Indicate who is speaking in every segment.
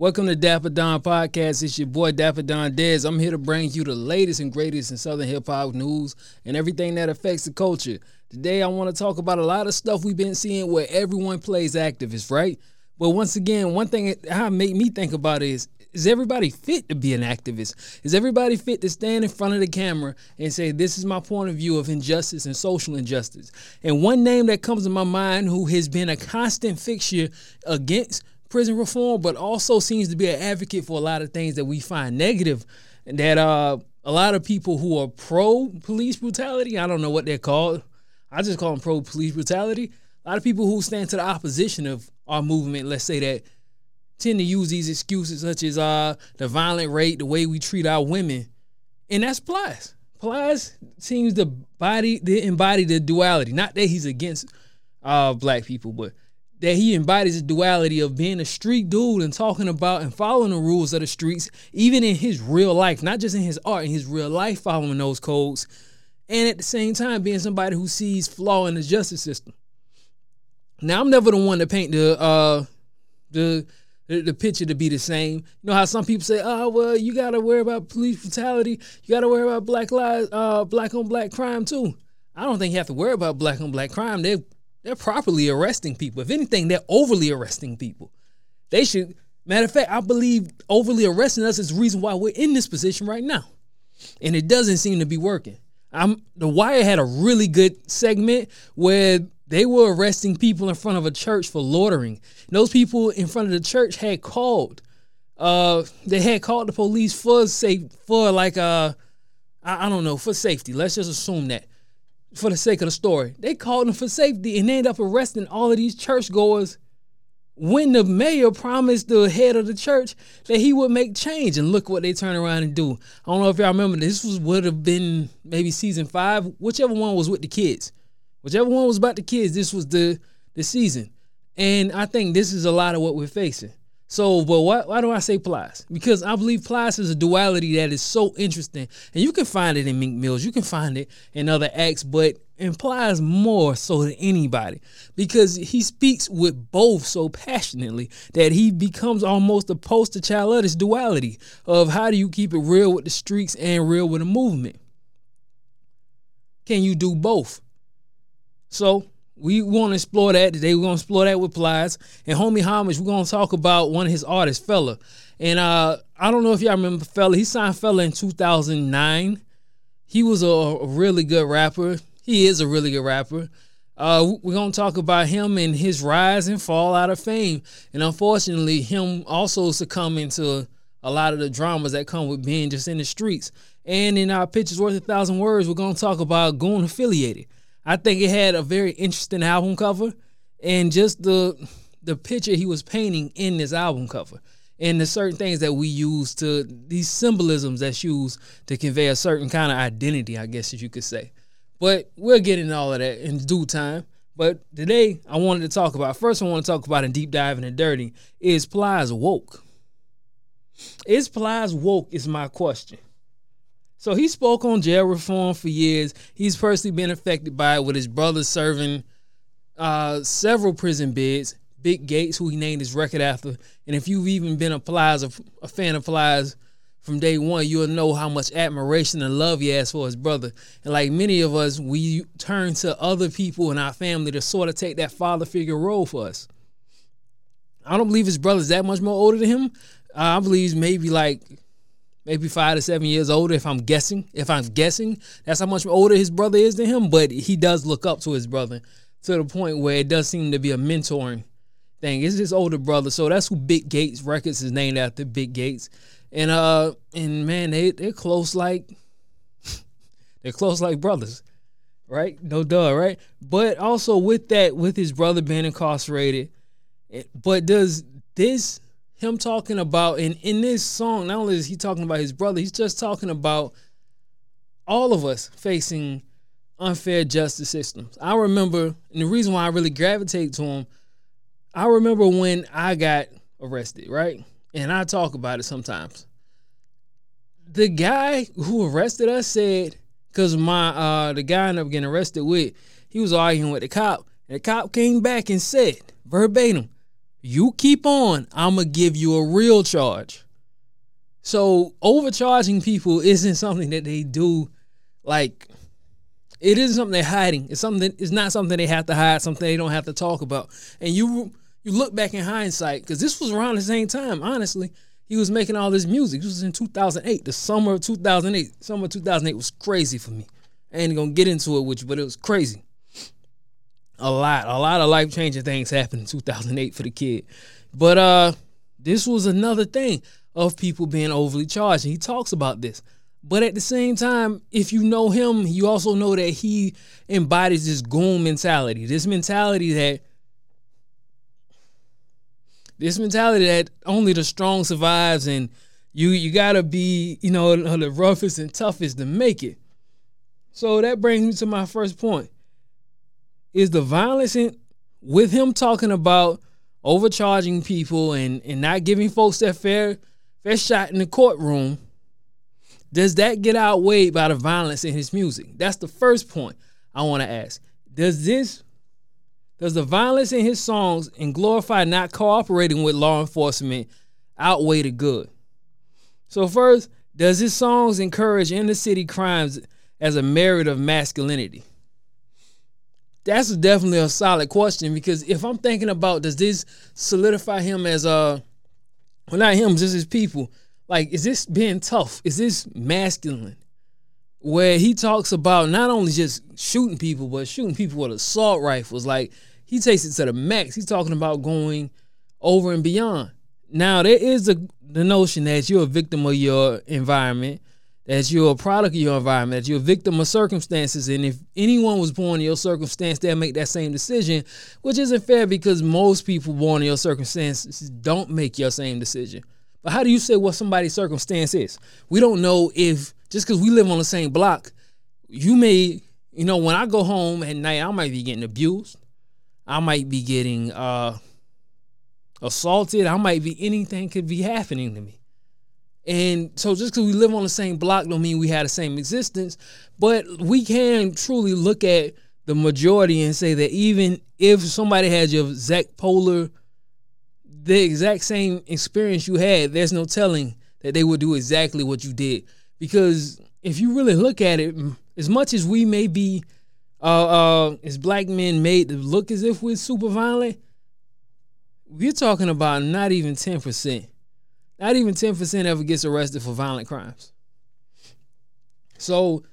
Speaker 1: Welcome to Dapper Don Podcast. It's your boy Dapper Don Dez. I'm here to bring you the latest and greatest in Southern hip hop news and everything that affects the culture. Today, I want to talk about a lot of stuff we've been seeing where everyone plays activists, right? But once again, one thing that made me think about is is everybody fit to be an activist? Is everybody fit to stand in front of the camera and say, This is my point of view of injustice and social injustice? And one name that comes to my mind who has been a constant fixture against prison reform, but also seems to be an advocate for a lot of things that we find negative, and that uh, a lot of people who are pro police brutality, I don't know what they're called, I just call them pro police brutality. A lot of people who stand to the opposition of our movement, let's say that tend to use these excuses such as uh the violent rate, the way we treat our women, and that's Plies. Plies seems to body to embody the duality. Not that he's against uh black people, but that he embodies the duality of being a street dude and talking about and following the rules of the streets, even in his real life, not just in his art, in his real life, following those codes, and at the same time being somebody who sees flaw in the justice system. Now, I'm never the one to paint the uh the the, picture to be the same. You know how some people say, "Oh, well, you got to worry about police brutality. You got to worry about black lives, uh, black on black crime too." I don't think you have to worry about black on black crime. They're they're properly arresting people. If anything, they're overly arresting people. They should. Matter of fact, I believe overly arresting us is the reason why we're in this position right now, and it doesn't seem to be working. I'm the Wire had a really good segment where they were arresting people in front of a church for loitering. And those people in front of the church had called. Uh, they had called the police for safe for like uh, I, I don't know for safety. Let's just assume that for the sake of the story, they called them for safety and they ended up arresting all of these churchgoers. When the mayor promised the head of the church that he would make change, and look what they turn around and do. I don't know if y'all remember. This was would have been maybe season five, whichever one was with the kids Whichever one was about the kids, this was the the season. And I think this is a lot of what we're facing. So, but why, why do I say Plies? Because I believe Plies is a duality that is so interesting. And you can find it in Meek Mills, you can find it in other acts, but in Plies more so than anybody because he speaks with both so passionately that he becomes almost a poster child of this duality of how do you keep it real with the streets and real with the movement. Can you do both? So we want to explore that today. We're gonna explore that with Plies and homie homage. We're gonna talk about one of his artists, Fella. And uh, I don't know if y'all remember Fella. He signed Fella in 2009. He was a, really good rapper. He is a really good rapper. Uh, we're gonna talk about him and his rise and fall out of fame, and unfortunately, him also succumbing to a lot of the dramas that come with being just in the streets. And in our pictures worth a thousand words, we're gonna talk about Goon affiliated. I think it had a very interesting album cover, and just the the picture he was painting in this album cover, and the certain things that we use to these symbolisms that's used to convey a certain kind of identity, I guess as you could say. But we'll get into all of that in due time. But today I wanted to talk about first I want to talk about in deep diving and dirty is Plies woke. Is Plies woke is my question. So he spoke on jail reform for years. He's personally been affected by it with his brother serving uh, several prison bids. Big Gates, who he named his record after. And if you've even been a Plies, a, a fan of Plies from day one, you'll know how much admiration and love he has for his brother. And like many of us, we turn to other people in our family to sort of take that father figure role for us. I don't believe his brother's that much more older than him. I believe he's maybe like maybe five to seven years older if I'm guessing. If I'm guessing, that's how much older his brother is than him. But he does look up to his brother to the point where it does seem to be a mentoring thing. It's his older brother, so that's who Big Gates Records is named after. Big Gates, and uh, and man, they they're close like they're close like brothers, right? No duh, right? But also with that, with his brother being incarcerated, but does this him talking about and in this song, not only is he talking about his brother, he's just talking about all of us facing unfair justice systems. I remember, and the reason why I really gravitate to him, I remember when I got arrested, right? And I talk about it sometimes. The guy who arrested us said, because my uh the guy I ended up getting arrested with, he was arguing with the cop, and the cop came back and said, verbatim, You keep on, I'm gonna give you a real charge. So overcharging people isn't something that they do like it isn't something they're hiding. It's something it's not something they have to hide, something they don't have to talk about. And you you look back in hindsight, because this was around the same time, honestly. He was making all this music. This was in 2008, the summer of 2008. Summer of 2008 was crazy for me. I ain't gonna get into it with you, but it was crazy. A lot, a lot of life changing things happened in 2008 for the kid. But uh, this was another thing of people being overly charged. And he talks about this. But at the same time, if you know him, you also know that he embodies this goon mentality, this mentality that this mentality that only the strong survives and you you gotta be, you know, the roughest and toughest to make it. So that brings me to my first point. Is the violence in with him talking about overcharging people and, and not giving folks their fair fair shot in the courtroom does that get outweighed by the violence in his music? That's the first point I want to ask. Does this does the violence in his songs and glorify not cooperating with law enforcement outweigh the good? So first, does his songs encourage inner city crimes as a merit of masculinity? That's definitely a solid question because if I'm thinking about does this solidify him as a well not him, just his people, like, is this being tough? Is this masculine? Where he talks about not only just shooting people, but shooting people with assault rifles. Like, he takes it to the max. He's talking about going over and beyond. Now, there is a, the notion that you're a victim of your environment, that you're a product of your environment, that you're a victim of circumstances. And if anyone was born in your circumstance, they'll make that same decision, which isn't fair because most people born in your circumstances don't make your same decision. But how do you say what somebody's circumstance is? We don't know if just because we live on the same block, you may, you know, when I go home at night, I might be getting abused. I might be getting uh assaulted. I might be anything could be happening to me. And so just because we live on the same block don't mean we had the same existence. But we can truly look at the majority and say that even if somebody has your exact polar the exact same experience you had, there's no telling that they would do exactly what you did. Because if you really look at it, as much as we may be, uh, uh, as black men made to look as if we're super violent, we're talking about not even 10%. Not even 10% ever gets arrested for violent crimes. So,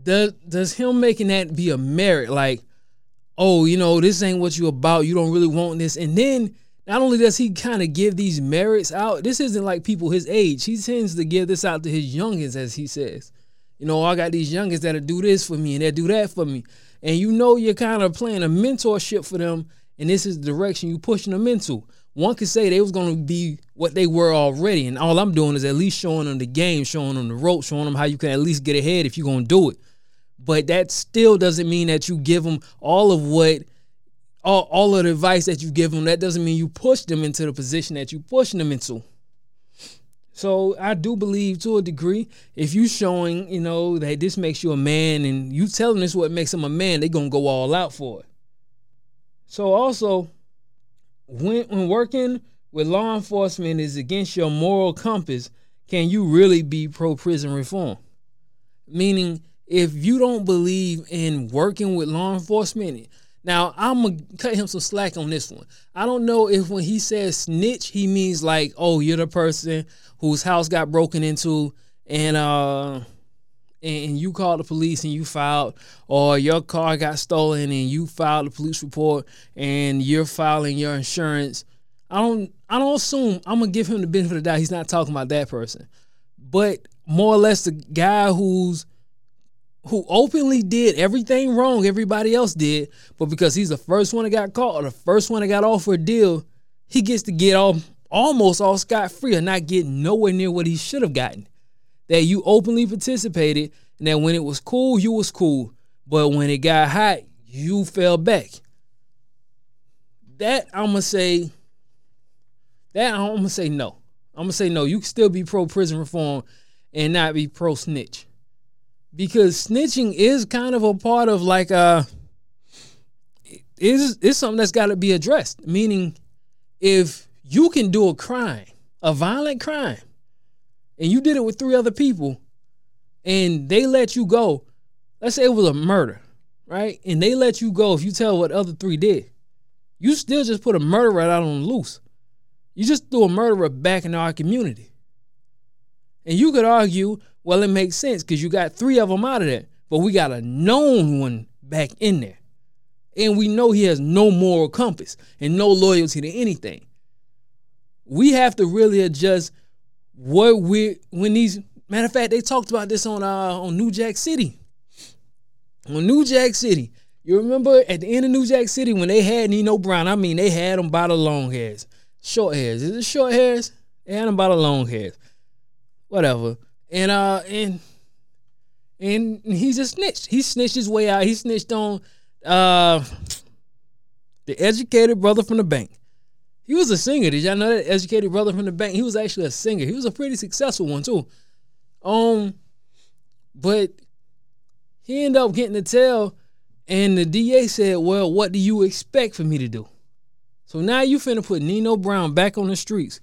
Speaker 1: does, does him making that be a merit? Like, oh, you know, this ain't what you about. You don't really want this. And then not only does he kind of give these merits out, this isn't like people his age. He tends to give this out to his youngins, as he says. You know, I got these youngins that'll do this for me and they'll do that for me. And you know you're kind of playing a mentorship for them, and this is the direction you pushing them into. One could say they was gonna be what they were already, and all I'm doing is at least showing them the game, showing them the rope, showing them how you can at least get ahead if you're gonna do it. But that still doesn't mean that you give them all of what all, all of the advice that you give them, that doesn't mean you push them into the position that you pushing them into. So I do believe to a degree, if you showing, you know, that this makes you a man and you telling this what makes them a man, they gonna go all out for it. So also, when when working with law enforcement is against your moral compass, can you really be pro prison reform? Meaning, if you don't believe in working with law enforcement, now I'm gonna cut him some slack on this one. I don't know if when he says snitch, he means like, oh, you're the person whose house got broken into and uh and you called the police and you filed, or your car got stolen and you filed a police report and you're filing your insurance. I don't I don't assume I'm gonna give him the benefit of the doubt. He's not talking about that person. But more or less the guy who's who openly did everything wrong everybody else did, but because he's the first one that got caught or the first one that got off for a deal, he gets to get off almost all scot free or not get nowhere near what he should have gotten. That you openly participated and that when it was cool, you was cool. But when it got hot, you fell back. That I'm gonna say that I'm gonna say no. I'm gonna say no. You can still be pro prison reform and not be pro snitch because snitching is kind of a part of like uh is is something that's got to be addressed. Meaning, if you can do a crime, a violent crime, and you did it with three other people, and they let you go, let's say it was a murder, right? And they let you go if you tell what other three did. You still just put a murderer out on loose. You just threw a murderer back in our community. And you could argue, well, it makes sense because you got three of them out of there, but we got a known one back in there. And we know he has no moral compass and no loyalty to anything. We have to really adjust what we when these matter of fact, they talked about this on uh on New Jack City. On New Jack City. You remember at the end of New Jack City when they had Nino Brown, I mean they had him by the long hairs. Short hairs. Is it short hairs? They had him by the long hairs. Whatever. And uh and and he's a snitch. He snitched his way out. He snitched on uh the educated brother from the bank. He was a singer. Did y'all know that educated brother from the bank? He was actually a singer. He was a pretty successful one too. Um, but he ended up getting the tail, and the DA said, "Well, what do you expect for me to do?" So now you finna put Nino Brown back on the streets,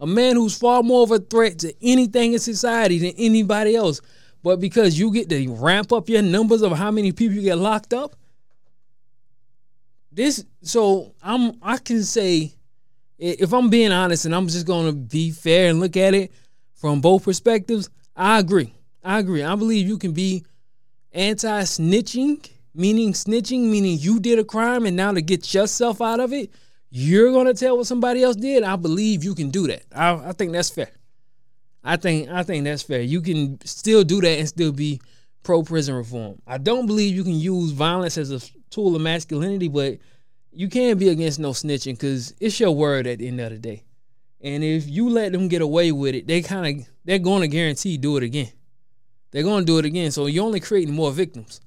Speaker 1: a man who's far more of a threat to anything in society than anybody else. But because you get to ramp up your numbers of how many people you get locked up, this so I'm I can say if I'm being honest and I'm just going to be fair and look at it from both perspectives, I agree. I agree. I believe you can be anti snitching, meaning snitching, meaning you did a crime and now to get yourself out of it, you're going to tell what somebody else did. I believe you can do that. I, I think that's fair. I think I think that's fair. You can still do that and still be pro prison reform. I don't believe you can use violence as a tool of masculinity, but you can't be against no snitching because it's your word at the end of the day. And if you let them get away with it, they kind of they're going to guarantee do it again. They're going to do it again. So you're only creating more victims.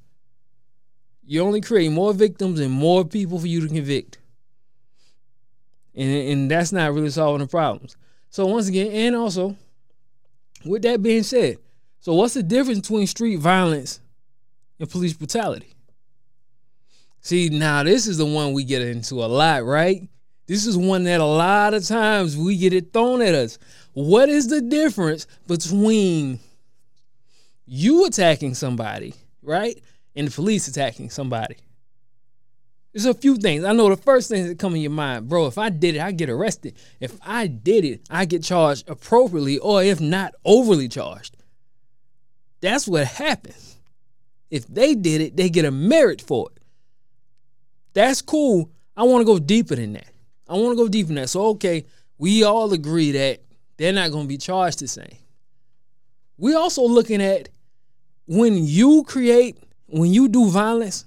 Speaker 1: You're only creating more victims and more people for you to convict. And and that's not really solving the problems. So once again, and also, with that being said, so what's the difference between street violence and police brutality? See, now this is the one we get into a lot, right? This is one that a lot of times we get it thrown at us. What is the difference between you attacking somebody, right? And the police attacking somebody? There's a few things. I know the first things that come in your mind, bro, if I did it, I get arrested. If I did it, I get charged appropriately, or if not, overly charged. That's what happens. If they did it, they get a merit for it. That's cool. I want to go deeper than that. I want to go deeper than that. So, okay, we all agree that they're not going to be charged the same. We're also looking at when you create, when you do violence,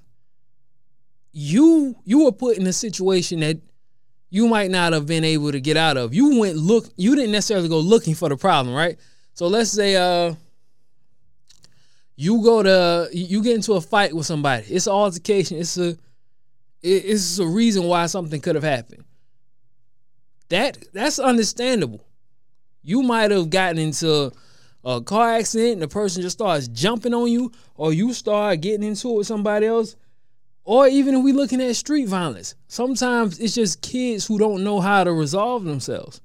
Speaker 1: you you were put in a situation that you might not have been able to get out of. You went look, you didn't necessarily go looking for the problem, right? So let's say uh you go to you get into a fight with somebody. It's an altercation. It's a it's a reason why something could have happened. That that's understandable. You might have gotten into a car accident and the person just starts jumping on you, or you start getting into it with somebody else. Or even if we looking at street violence, sometimes it's just kids who don't know how to resolve themselves.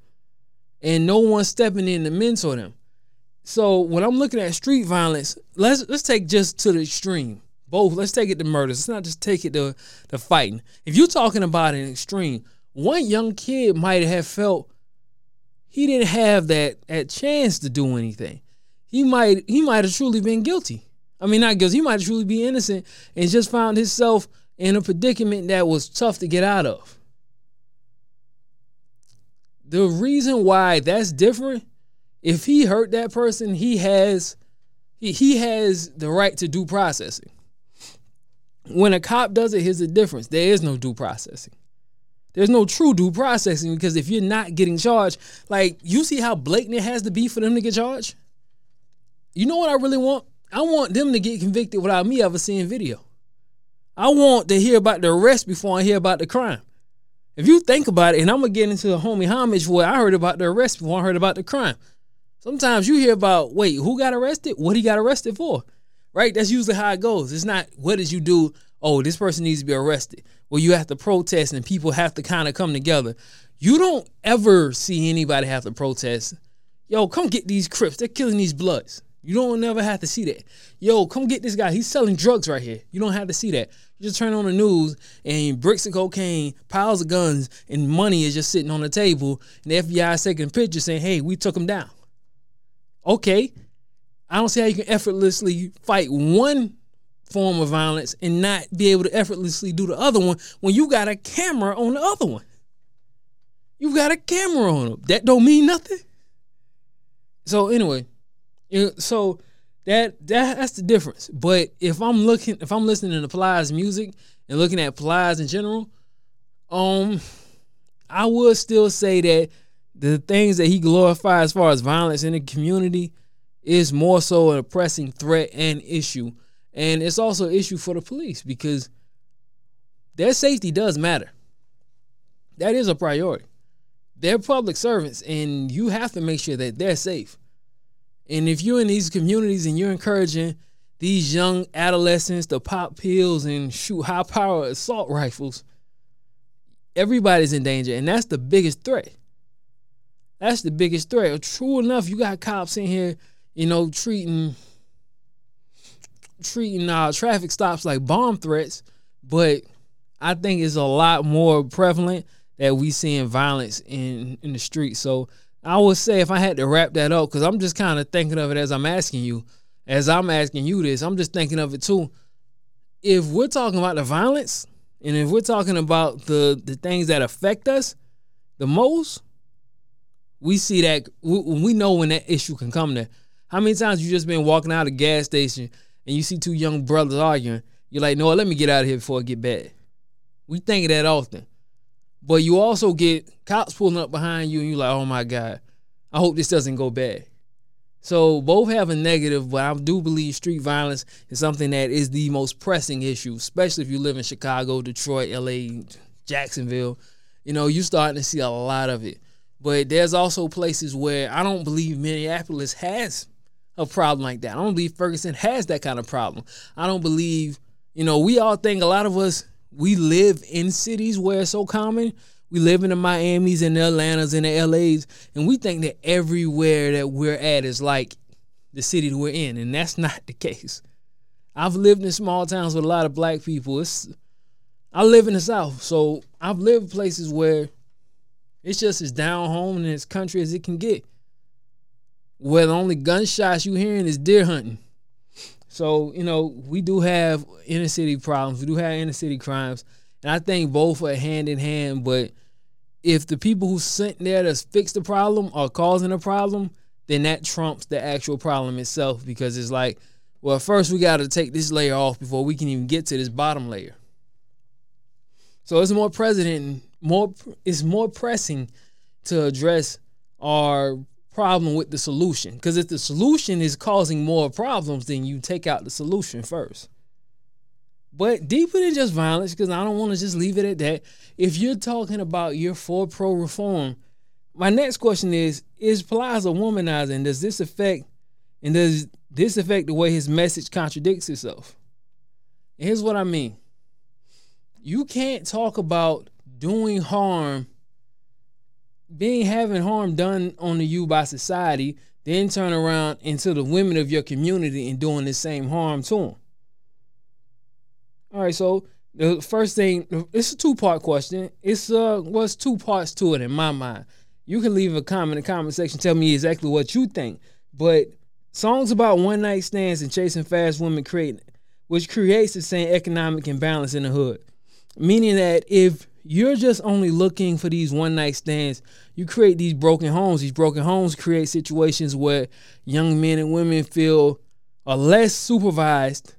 Speaker 1: And no one's stepping in to mentor them. So when I'm looking at street violence, let's let's take just to the extreme both. Let's take it to murders. Let's not just take it to, to fighting. If you're talking about an extreme, one young kid might have felt he didn't have that, that chance to do anything. He might he might have truly been guilty. I mean, not guilty. He might truly be innocent and just found himself in a predicament that was tough to get out of. The reason why that's different, if he hurt that person, he has he, he has the right to due processing. When a cop does it, here's the difference. There is no due processing. There's no true due processing because if you're not getting charged, like you see how blatant it has to be for them to get charged? You know what I really want? I want them to get convicted without me ever seeing video. I want to hear about the arrest before I hear about the crime. If you think about it, and I'm gonna get into the homie homage where I heard about the arrest before I heard about the crime. Sometimes you hear about, wait, who got arrested? What he got arrested for? Right? That's usually how it goes. It's not what did you do? oh, this person needs to be arrested. Well, you have to protest and people have to kind of come together. You don't ever see anybody have to protest. Yo, come get these Crips. They're killing these Bloods. You don't never have to see that. Yo, come get this guy. He's selling drugs right here. You don't have to see that. You just turn on the news and bricks of cocaine, piles of guns, and money is just sitting on the table. And the FBI is taking pictures saying, hey, we took him down. Okay. I don't see how you can effortlessly fight one form of violence and not be able to effortlessly do the other one when you got a camera on the other one. You got a camera on them. That don't mean nothing. So anyway, so that that that's the difference. But if I'm looking, if I'm listening to Plies music and looking at Plies in general, um, I would still say that the things that he glorifies as far as violence in the community is more so a pressing threat and issue. And it's also an issue for the police because their safety does matter. That is a priority. They're public servants, and you have to make sure that they're safe. And if you're in these communities and you're encouraging these young adolescents to pop pills and shoot high power assault rifles, everybody's in danger. And that's the biggest threat. That's the biggest threat. True enough, you got cops in here, you know, treating treating uh, traffic stops like bomb threats, but I think it's a lot more prevalent that we seeing violence in in the streets. So I would say if I had to wrap that up, because I'm just kind of thinking of it as I'm asking you, as I'm asking you this, I'm just thinking of it too. If we're talking about the violence, and if we're talking about the the things that affect us the most, we see that we, we know when that issue can come there. How many times you just been walking out of a gas station and you see two young brothers arguing? You're like, no, let me get out of here before it get bad. We think of that often. But you also get cops pulling up behind you and you're like, oh my God, I hope this doesn't go bad. So both have a negative, but I do believe street violence is something that is the most pressing issue, especially if you live in Chicago, Detroit, LA, Jacksonville. You know, you're starting to see a lot of it. But there's also places where I don't believe Minneapolis has a problem like that. I don't believe Ferguson has that kind of problem. I don't believe, you know, we all think a lot of us we live in cities where it's so common. We live in the Miamis and the Atlantas and the LAs, and we think that everywhere that we're at is like the city that we're in, and that's not the case. I've lived in small towns with a lot of black people. It's I live in the South, so I've lived places where it's just as down home and as country as it can get. Where the only gunshots you hearing is deer hunting. So, you know, we do have inner city problems. We do have inner city crimes. And I think both are hand in hand. But if the people who sent there to fix the problem are causing a problem, then that trumps the actual problem itself because it's like, well, first we got to take this layer off before we can even get to this bottom layer. So it's more present, more it's more pressing to address our problem with the solution. Because if the solution is causing more problems, then you take out the solution first. But deeper than just violence, because I don't want to just leave it at that. If you're talking about your for pro reform, my next question is: Is Plies womanizing? does this affect? And does this affect the way his message contradicts itself? And here's what I mean: You can't talk about doing harm being having harm done on you by society, then turn around into the women of your community and doing the same harm to them. All right, so the first thing, it's a two part question. It's uh, what's two parts to it in my mind. You can leave a comment in the comment section, tell me exactly what you think. But songs about one night stands and chasing fast women create, which creates the same economic imbalance in the hood. Meaning that if you're just only looking for these one night stands. You create these broken homes. These broken homes create situations where young men and women feel are less supervised,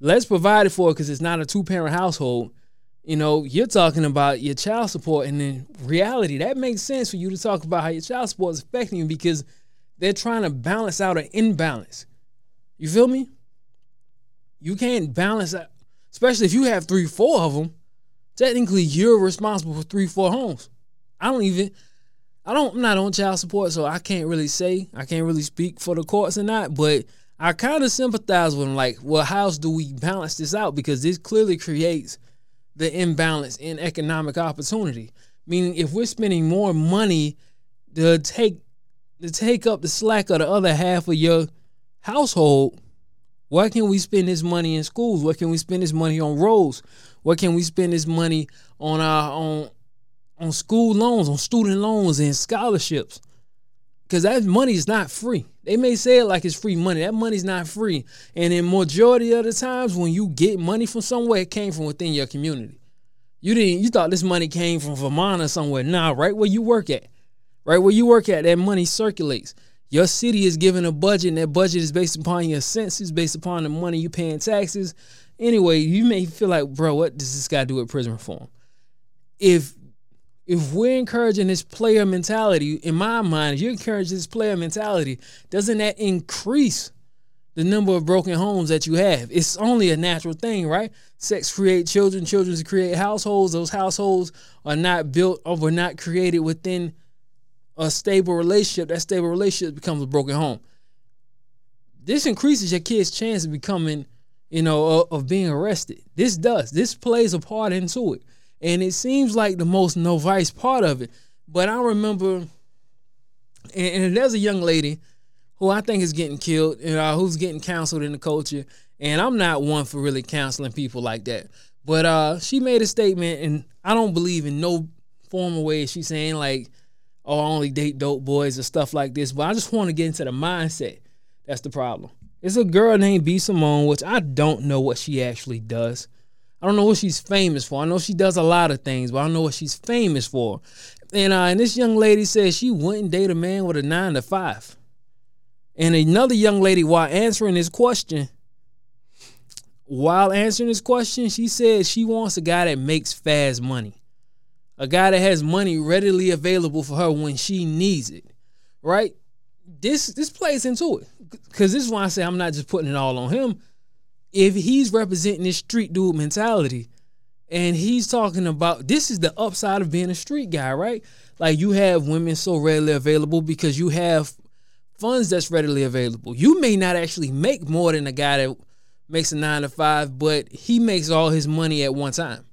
Speaker 1: less provided for because it's not a two parent household. You know, you're talking about your child support, and in reality, that makes sense for you to talk about how your child support is affecting you because they're trying to balance out an imbalance. You feel me? You can't balance out, especially if you have three, four of them technically you're responsible for three, four homes. I don't even I don't I'm not on child support, so I can't really say, I can't really speak for the courts or not, but I kind of sympathize with him. Like, well, how else do we balance this out? Because this clearly creates the imbalance in economic opportunity. Meaning, if we're spending more money to take to take up the slack of the other half of your household, why can't we spend this money in schools? Why can we spend this money on roads? Why can we spend this money on our on on school loans, on student loans and scholarships? Because that money is not free. They may say it like it's free money. That money's not free. And in majority of the times when you get money from somewhere, it came from within your community. You didn't you thought this money came from Vermont or somewhere. Nah, right where you work at. Right where you work at, that money circulates. Your city is given a budget, and that budget is based upon your census, based upon the money you pay in taxes. Anyway, you may feel like, bro, what does this to do with prison reform? If if we're encouraging this player mentality, in my mind, if you encourage this player mentality, doesn't that increase the number of broken homes that you have? It's only a natural thing, right? Sex create children, children create households. Those households are not built or were not created within a stable relationship, that stable relationship becomes a broken home. This increases your kid's chance of becoming, you know, of being arrested. This does. This plays a part into it. And it seems like the most no vice part of it. But I remember, and, and there's a young lady who I think is getting killed, you know, who's getting counseled in the culture. And I'm not one for really counseling people like that. But uh, she made a statement, and I don't believe in no formal way. She's saying like, oh, I only date dope boys and stuff like this. But I just want to get into the mindset. That's the problem. It's a girl named B Simone, which I don't know what she actually does. I don't know what she's famous for. I know she does a lot of things, but I don't know what she's famous for. And uh, and this young lady says she wouldn't date a man with a nine to five. And another young lady, while answering this question, while answering this question, she said she wants a guy that makes fast money a guy that has money readily available for her when she needs it, right? This this plays into it because this is why I say I'm not just putting it all on him. If he's representing this street dude mentality, and he's talking about this is the upside of being a street guy, right? Like you have women so readily available because you have funds that's readily available. You may not actually make more than a guy that makes a nine to five, but he makes all his money at one time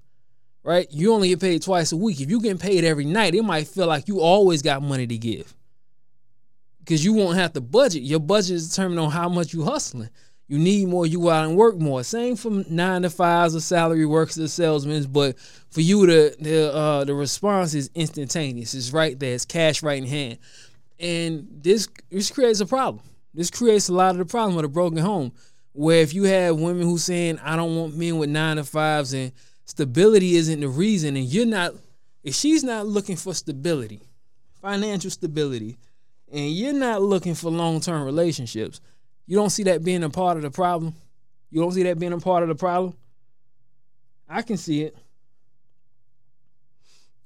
Speaker 1: right? You only get paid twice a week. If you get paid every night, it might feel like you always got money to give. Because you won't have to budget. Your budget is determined on how much you hustling. You need more, you go out and work more. Same from nine to fives or salary workers or salesmen, but for you the the uh, the response is instantaneous. It's right there. It's cash right in hand. And this this creates a problem. This creates a lot of the problem with a broken home. Where if you have women who saying, I don't want men with nine to fives and stability isn't the reason and you're not if she's not looking for stability financial stability and you're not looking for long-term relationships you don't see that being a part of the problem? You don't see that being a part of the problem? I can see it.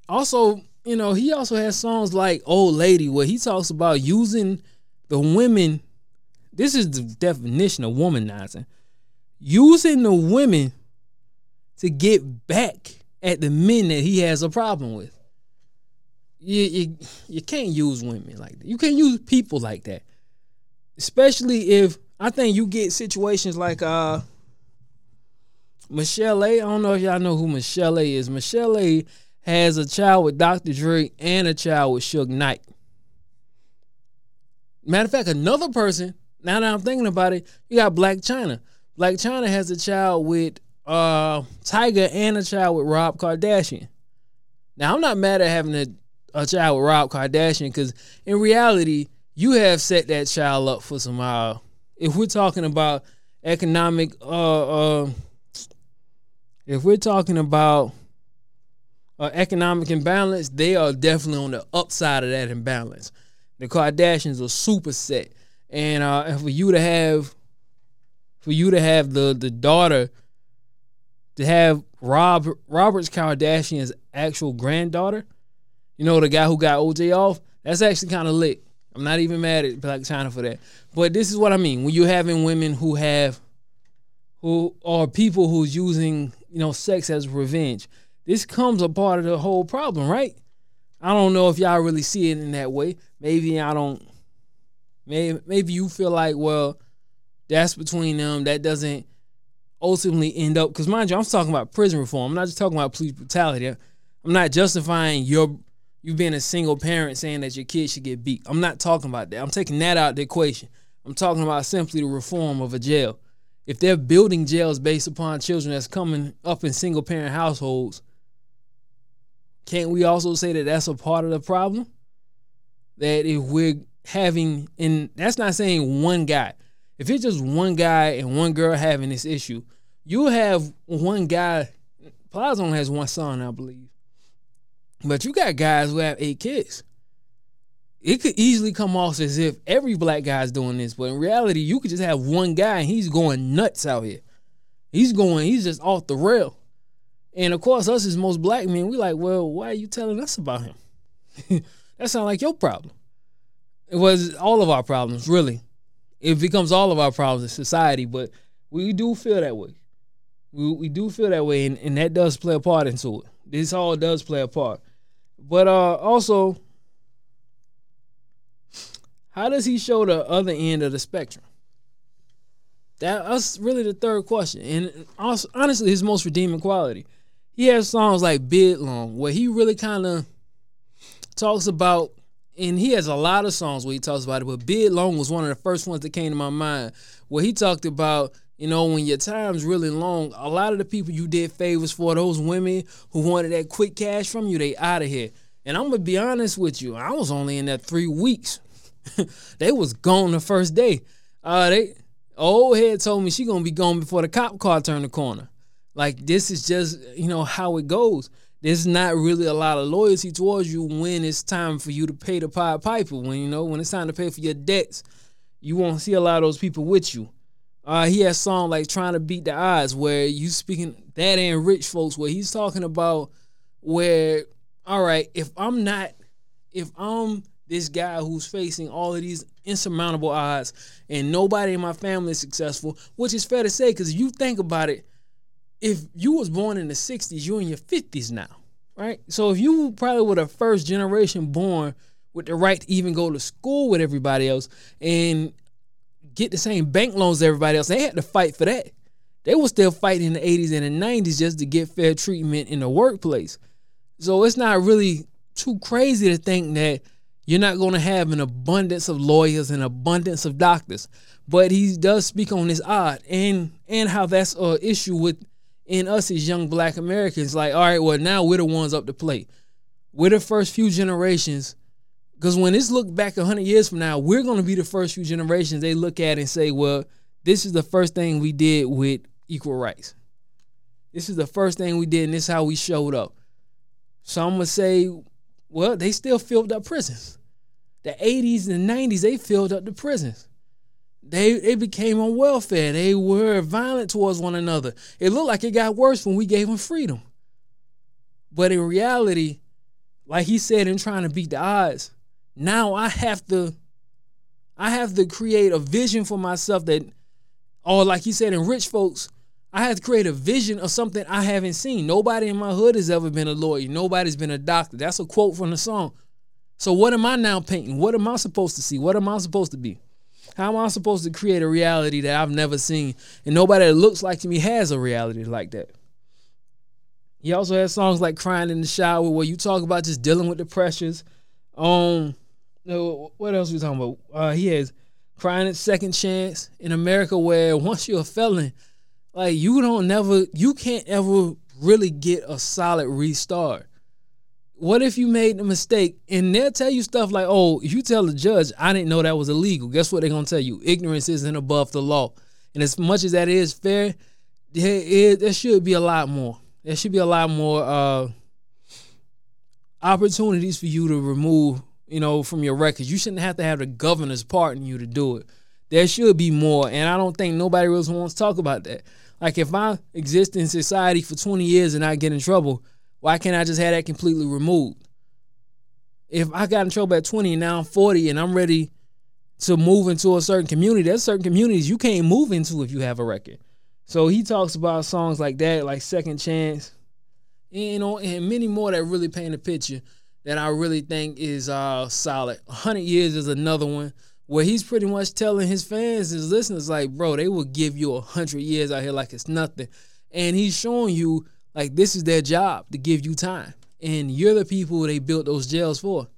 Speaker 1: Also you know he also has songs like old lady where he talks about using the women this is the definition of womanizing using the women to get back at the men that he has a problem with. You, you, you can't use women like that. You can't use people like that. Especially if I think you get situations like uh Michel'le. I don't know if y'all know who Michel'le is. Michel'le has a child with Dr. Dre and a child with Suge Knight. Matter of fact, another person, now that I'm thinking about it, you got Blac Chyna. Blac Chyna has a child with uh Tyga and a child with Rob Kardashian. Now I'm not mad at having a, a child with Rob Kardashian because in reality, you have set that child up for some uh if we're talking about economic uh uh if we're talking about uh, economic imbalance, they are definitely on the upside of that imbalance. The Kardashians are super set, and uh, for you to have, for you to have the the daughter to have Rob Robert's Kardashian's actual granddaughter, you know, the guy who got OJ off, that's actually kind of lit. I'm not even mad at Blac Chyna for that. But this is what I mean. When you're having women who have who are people who's using, you know, sex as revenge, this comes a part of the whole problem, right? I don't know if y'all really see it in that way. Maybe I don't maybe maybe you feel like, well, that's between them. That doesn't ultimately end up because mind you, I'm talking about prison reform. I'm not just talking about police brutality. I'm not justifying your you being a single parent saying that your kid should get beat. I'm not talking about that. I'm taking that out of the equation. I'm talking about simply the reform of a jail. If they're building jails based upon children that's coming up in single parent households, can't we also say that that's a part of the problem? That if we're having, and that's not saying one guy, if it's just one guy and one girl having this issue, you have one guy. Plies only has one son, I believe, but you got guys who have eight kids. It could easily come off as if every black guy's doing this, but in reality, you could just have one guy and he's going nuts out here. He's going, he's just off the rail. And of course, us as most black men, we like, well, why are you telling us about him? that sounds like your problem. It was all of our problems, really it becomes all of our problems in society. But we do feel that way. We we do feel that way, and, and that does play a part into it. This all does play a part. But uh, also, how does he show the other end of the spectrum? that's really the third question, and also, honestly, his most redeeming quality. He has songs like "Bid Long," where he really kind of talks about and he has a lot of songs where he talks about it, but Bid Long was one of the first ones that came to my mind where he talked about, you know, when your time's really long, a lot of the people you did favors for, those women who wanted that quick cash from you, they out of here. And I'm gonna be honest with you, I was only in that three weeks. they was gone the first day. Uh they old head told me she gonna be gone before the cop car turned the corner. Like this is just, you know, how it goes there's not really a lot of loyalty towards you when it's time for you to pay the Pied Piper. When you know when it's time to pay for your debts, you won't see a lot of those people with you. Uh, he has song like "Trying to Beat the Odds," where you speaking that and rich folks, where he's talking about where, all right, if I'm not, if I'm this guy who's facing all of these insurmountable odds, and nobody in my family is successful, which is fair to say, because you think about it, if you was born in the 60s, you're in your 50s now, right? So if you probably were the first generation born with the right to even go to school with everybody else and get the same bank loans as everybody else, they had to fight for that. They were still fighting in the 80s and the 90s just to get fair treatment in the workplace. So it's not really too crazy to think that you're not going to have an abundance of lawyers and abundance of doctors. But he does speak on this odd and and how that's a issue with in us as young black Americans, like, all right, well, now we're the ones up to plate. We're the first few generations. Because when it's looked back 100 years from now, we're going to be the first few generations they look at and say, well, this is the first thing we did with equal rights. This is the first thing we did, and this is how we showed up. So I'm going to say, well, they still filled up prisons. The 80s and 90s, they filled up the prisons. They they became on welfare. They were violent towards one another. It looked like it got worse when we gave them freedom. But in reality, like he said in trying to beat the odds, now I have to I have to create a vision for myself that or like he said in rich folks, I have to create a vision of something I haven't seen. Nobody in my hood has ever been a lawyer. Nobody's been a doctor. That's a quote from the song. So what am I now painting? What am I supposed to see? What am I supposed to be? How am I supposed to create a reality that I've never seen and nobody that looks like to me has a reality like that? He also has songs like "Crying in the Shower," where you talk about just dealing with the pressures. Um, what else we talking about? Uh, he has "Crying at Second Chance" in America, where once you're a felon, like you don't never, you can't ever really get a solid restart what if you made a mistake and they'll tell you stuff like, oh, you tell the judge, I didn't know that was illegal, guess what they're gonna tell you? Ignorance isn't above the law. And as much as that is fair, there, there should be a lot more. There should be a lot more uh, opportunities for you to remove, you know, from your records. You shouldn't have to have the governor's pardon you to do it. There should be more, and I don't think nobody really wants to talk about that. Like if I exist in society for 20 years and I get in trouble, why can't I just have that completely removed? If I got in trouble at 20 and now I'm 40 and I'm ready to move into a certain community, there's certain communities you can't move into if you have a record. So he talks about songs like that, like Second Chance, you know, and many more that really paint a picture that I really think is uh, solid. 100 Years is another one where he's pretty much telling his fans, his listeners, like, bro, they will give you a hundred years out here like it's nothing. And he's showing you like this is their job to give you time. And you're the people they built those jails for.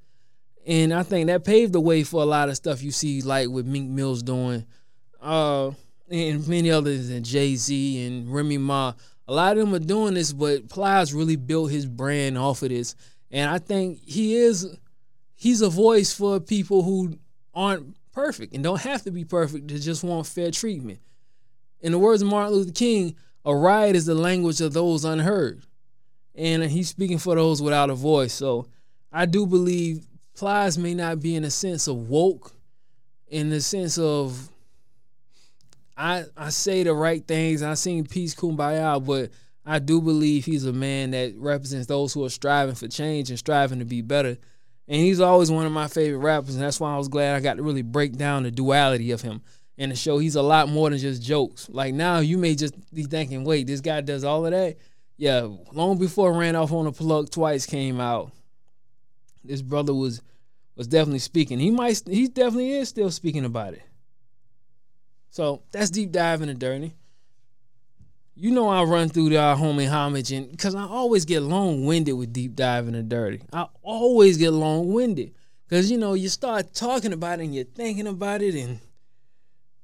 Speaker 1: And I think that paved the way for a lot of stuff you see, like with Meek Mills doing, uh, and many others, and Jay Z and Remy Ma. A lot of them are doing this, but Plies really built his brand off of this. And I think he is he's a voice for people who aren't perfect and don't have to be perfect to just want fair treatment. In the words of Martin Luther King, a riot is the language of those unheard. And he's speaking for those without a voice. So I do believe Plies may not be in a sense of woke, in the sense of I I say the right things. I sing peace kumbaya, but I do believe he's a man that represents those who are striving for change and striving to be better. And he's always one of my favorite rappers, and that's why I was glad I got to really break down the duality of him and the show he's a lot more than just jokes. Like now, you may just be thinking, "Wait, this guy does all of that." Yeah, long before "Ran Off on a Plug" twice came out, this brother was was definitely speaking. He might, he definitely is still speaking about it. So that's deep diving the dirty you know I run through the uh, homie homage and because I always get long winded with deep diving and dirty. I always get long winded because you know you start talking about it and you're thinking about it and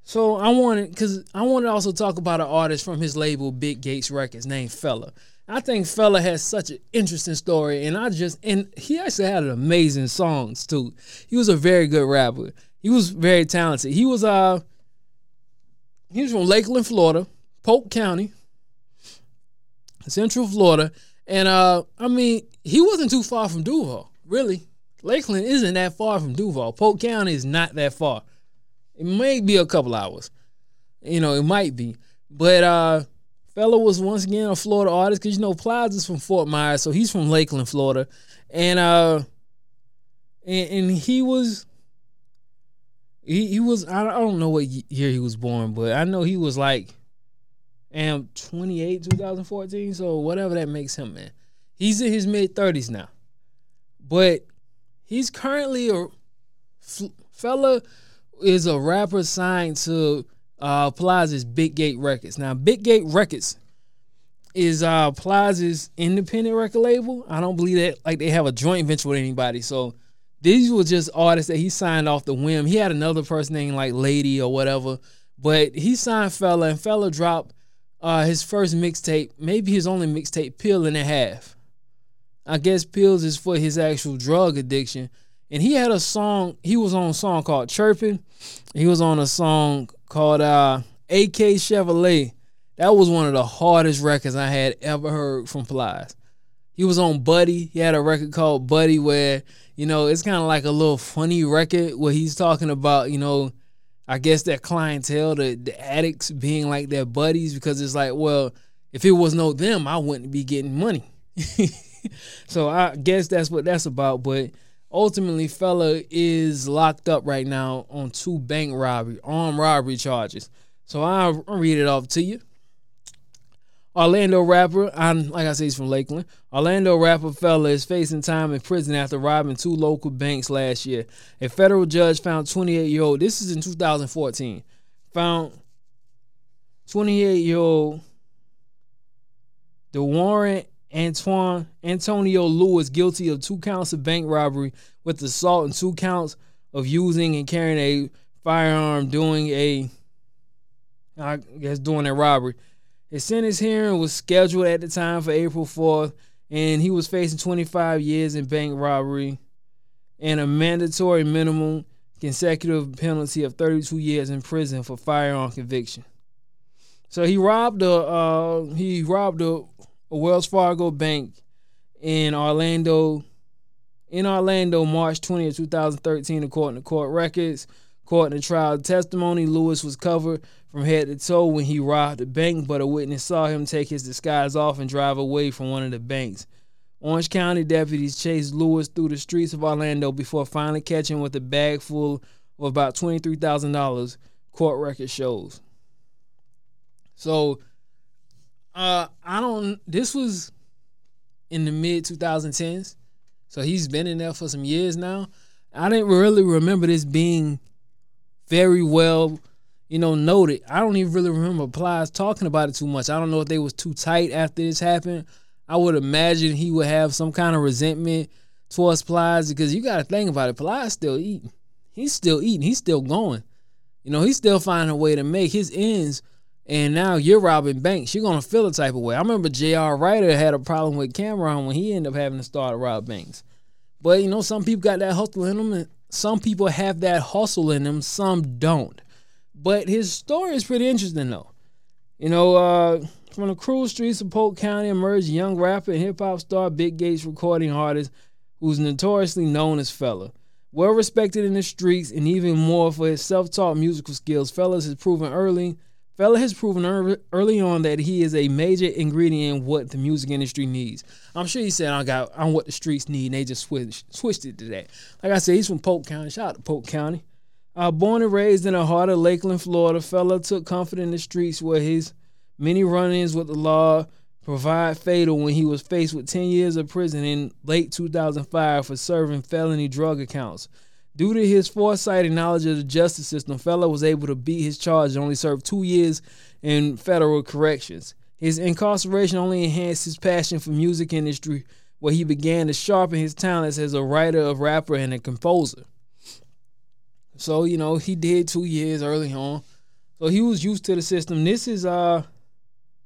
Speaker 1: so I wanted because I wanted to also talk about an artist from his label Big Gates Records named Fella. I think Fella has such an interesting story and I just and he actually had an amazing songs too. He was a very good rapper. He was very talented. He was uh he was from Lakeland, Florida, Polk County. Central Florida. And uh, I mean, he wasn't too far from Duval, really. Lakeland isn't that far from Duval. Polk County is not that far. It may be a couple hours. You know, it might be. But uh fella was once again a Florida artist because you know Plies' from Fort Myers, so he's from Lakeland, Florida. And uh and, and he was he, he was I don't know what year he was born, but I know he was like am 28, 2014. So whatever that makes him, man. He's in his mid 30s now. But he's currently a fella is a rapper signed to uh Plies' Big Gate Records. Now Big Gate Records is uh Plies' independent record label. I don't believe that like they have a joint venture with anybody. So these were just artists that he signed off the whim. He had another person named like Lady or whatever, but he signed Fella and Fella dropped uh, his first mixtape, maybe his only mixtape, Pill and a Half. I guess pills is for his actual drug addiction. And he had a song, he was on a song called Chirping. He was on a song called uh, AK Chevrolet. That was one of the hardest records I had ever heard from Plies. He was on Buddy. He had a record called Buddy where, you know, it's kind of like a little funny record where he's talking about, you know, I guess that clientele, the, the addicts being like their buddies, because it's like, well, if it was no them, I wouldn't be getting money. so I guess that's what that's about. But ultimately, fella is locked up right now on two bank robbery, armed robbery charges. So I'll read it off to you. Orlando rapper, I'm like I say, he's from Lakeland. Orlando rapper fella is facing time in prison after robbing two local banks last year. A federal judge found 28 year old. This is in 2014. Found 28 year old DeWarren Antoine Antonio Lewis guilty of two counts of bank robbery with assault and two counts of using and carrying a firearm doing a I guess doing a robbery. His sentence hearing was scheduled at the time for April 4th, and he was facing 25 years in bank robbery and a mandatory minimum consecutive penalty of 32 years in prison for firearm conviction. So he robbed a uh, he robbed a, a Wells Fargo bank in Orlando in Orlando March 20th, 2013, according to court records. In the trial testimony, Lewis was covered from head to toe when he robbed the bank, but a witness saw him take his disguise off and drive away from one of the banks. Orange County deputies chased Lewis through the streets of Orlando before finally catching him with a bag full of about $23,000, court record shows. So, uh, I don't, this was in the mid 2010s. So he's been in there for some years now. I didn't really remember this being very well, you know, noted. I don't even really remember Plies talking about it too much. I don't know if they was too tight after this happened. I would imagine he would have some kind of resentment towards Plies because you got to think about it. Plies still eating. He's still eating. He's still going. You know, he's still finding a way to make his ends. And now you're robbing banks. You're gonna feel a type of way. I remember J.R. Writer had a problem with Cam'ron when he ended up having to start to rob banks. But you know, some people got that hustle in them, and some people have that hustle in them. Some don't. But his story is pretty interesting, though. You know, uh, from the cruel streets of Polk County emerged young rapper and hip hop star Big Gates recording artist who's notoriously known as Fella. Well respected in the streets and even more for his self taught musical skills, Fellas has proven early. Fella has proven early on that he is a major ingredient in what the music industry needs. I'm sure he said I got I'm what the streets need, and they just switched switched it to that. Like I said, he's from Polk County. Shout out to Polk County. Uh, born and raised in the heart of Lakeland, Florida, Fella took comfort in the streets where his many run-ins with the law provide fatal when he was faced with 10 years of prison in late 2005 for serving felony drug accounts. Due to his foresight and knowledge of the justice system, Fella was able to beat his charge and only serve two years in federal corrections. His incarceration only enhanced his passion for music industry, where he began to sharpen his talents as a writer, a rapper, and a composer. So, you know, he did two years early on. So he was used to the system. This is uh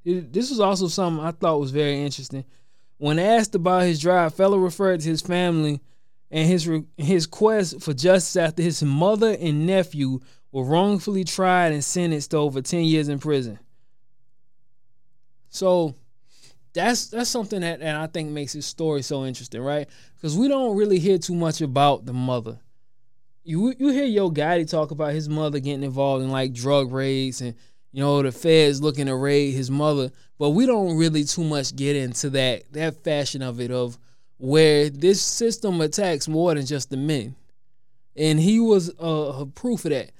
Speaker 1: this was also something I thought was very interesting. When asked about his drive, Fella referred to his family and his his quest for justice after his mother and nephew were wrongfully tried and sentenced to over 10 years in prison. So that's that's something that, that I think makes his story so interesting, right? Because we don't really hear too much about the mother. You you hear Yo Gotti talk about his mother getting involved in like drug raids and you know, the feds looking to raid his mother, but we don't really too much get into that that fashion of it of where this system attacks more than just the men, and he was uh, a proof of that.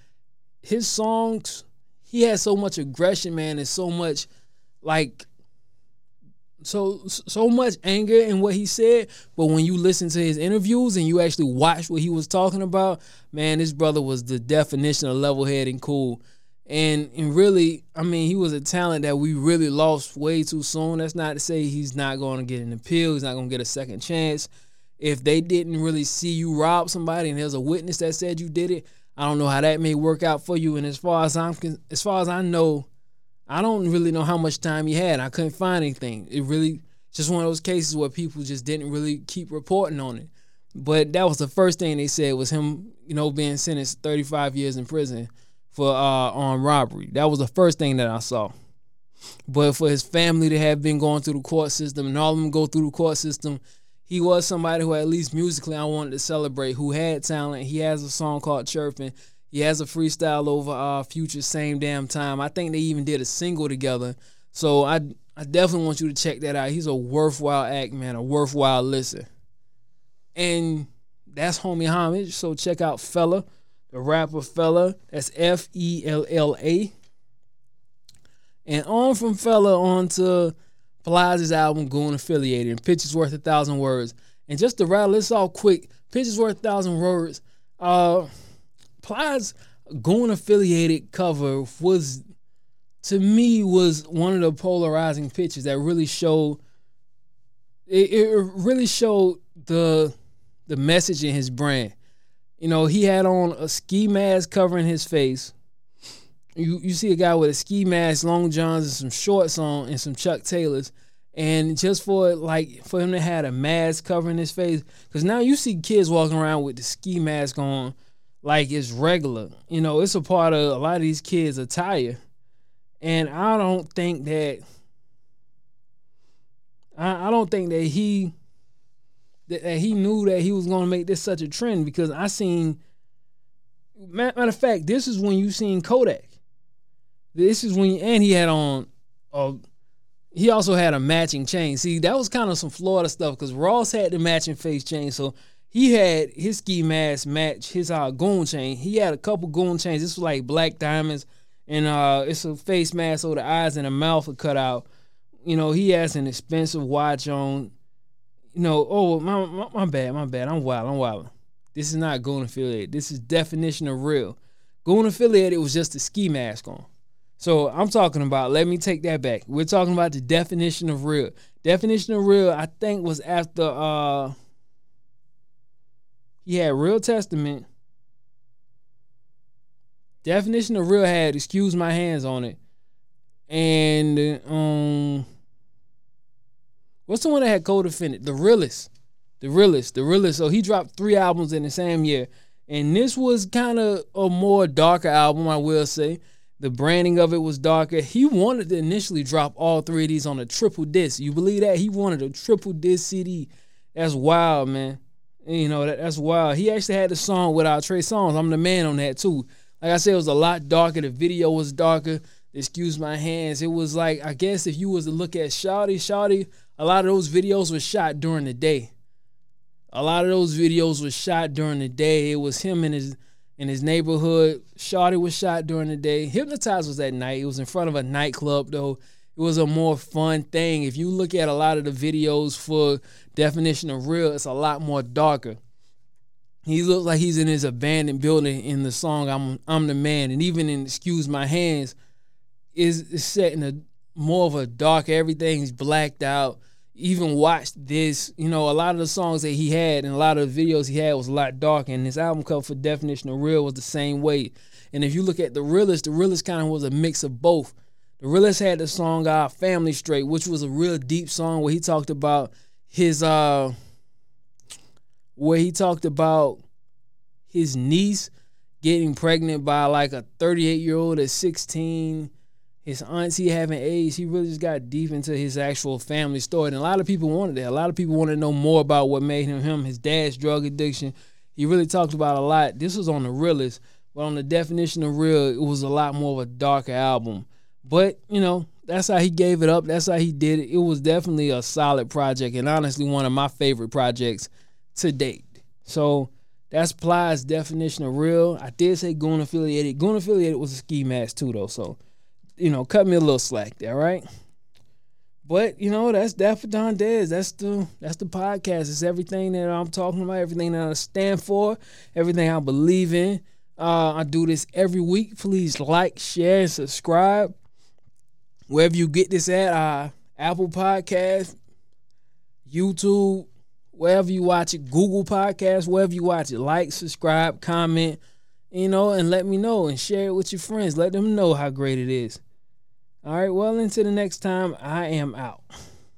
Speaker 1: His songs, he had so much aggression, man, and so much like so so much anger in what he said. But when you listen to his interviews and you actually watch what he was talking about man this brother was the definition of level-headed and cool and and really, I mean, he was a talent that we really lost way too soon. That's not to say he's not going to get an appeal. He's not going to get a second chance. If they didn't really see you rob somebody and there's a witness that said you did it, I don't know how that may work out for you. And as far as I'm as far as I know, I don't really know how much time he had. I couldn't find anything. It really just one of those cases where people just didn't really keep reporting on it. But that was the first thing they said was him, you know, being sentenced 35 years in prison for uh, armed robbery. That was the first thing that I saw. But for his family to have been going through the court system and all of them go through the court system, he was somebody who at least musically I wanted to celebrate, who had talent. He has a song called Chirping. He has a freestyle over uh, Future Same Damn Time. I think they even did a single together. So I I definitely want you to check that out. He's a worthwhile act, man, a worthwhile listen. And that's homie homage. So check out Fella the rapper fella. That's F E L L A. And on from fella on to Plies' album Goon Affiliated and Pictures Worth a Thousand Words. And just to rattle this off quick, Pictures Worth a Thousand Words, uh Plies Goon Affiliated cover was to me was one of the polarizing pictures that really showed it, it really showed the the message in his brand. You know, he had on a ski mask covering his face. You you see a guy with a ski mask, long johns, and some shorts on, and some Chuck Taylors. And just for like for him to have a mask covering his face, because now you see kids walking around with the ski mask on, like it's regular. You know, it's a part of a lot of these kids' attire. And I don't think that I, I don't think that he that, that he knew that he was going to make this such a trend because I seen. Matter of fact, this is when you seen Kodak. This is when and he had on. He also had a matching chain. See, that was kind of some Florida stuff because Ross had the matching face chain, so he had his ski mask match his uh, goon chain. He had a couple goon chains. This was like black diamonds, and uh, it's a face mask so the eyes and the mouth are cut out. You know, he has an expensive watch on you know, oh my, my, my bad, my bad. I'm wild, I'm wild. This is not going affiliate. This is definition of real. Goon it was just a ski mask on. So I'm talking about, let me take that back. We're talking about the definition of real. Definition of real, I think, was after uh he had Real Testament. Definition of real had excuse my hands on it. And um what's the one that had co-defendant? The realist. The realist. The realist. So he dropped three albums in the same year. And this was kind of a more darker album, I will say. The branding of it was darker. He wanted to initially drop all three of these on a triple disc. You believe that? He wanted a triple disc CD. That's wild, man. You know, that, that's wild. He actually had the song without Trey Songz. I'm the man on that too. Like I said, it was a lot darker. The video was darker. Excuse my hands. It was like, I guess if you was to look at Shawty, Shawty, a lot of those videos were shot during the day. A lot of those videos were shot during the day. It was him in his in his neighborhood. Shawty was shot during the day. Hypnotized was at night. It was in front of a nightclub though. It was a more fun thing. If you look at a lot of the videos for definition of real, it's a lot more darker. He looks like he's in his abandoned building in the song "I'm I'm the Man," and even in "Excuse My Hands," is, set in a more of a dark. Everything's blacked out even watched this, you know, a lot of the songs that he had and a lot of the videos he had was a lot darker. And his album cover for Definition of Real was the same way. And if you look at the realist, the realist kind of was a mix of both. The realist had the song "Our Family Straight," which was a real deep song where he talked about his uh, where he talked about his niece getting pregnant by like a 38 year old at 16 his auntie having AIDS, he really just got deep into his actual family story. And a lot of people wanted that. A lot of people wanted to know more about what made him him, his dad's drug addiction. He really talked about a lot. This was on the realist, but on the definition of real, it was a lot more of a darker album. But, you know, that's how he gave it up. That's how he did it. It was definitely a solid project and honestly one of my favorite projects to date. So that's Plies' definition of real. I did say Goon affiliated. Goon affiliated was a ski mask too, though. So you know, cut me a little slack there, right? But you know, that's that Don Dez. That's the that's the podcast. It's everything that I'm talking about, everything that I stand for, everything I believe in. Uh, I do this every week. Please like, share, and subscribe. Wherever you get this at, uh, Apple Podcast, YouTube, wherever you watch it, Google Podcast, wherever you watch it, like, subscribe, comment you know, and let me know and share it with your friends. Let them know how great it is. All right, well, until the next time, I am out.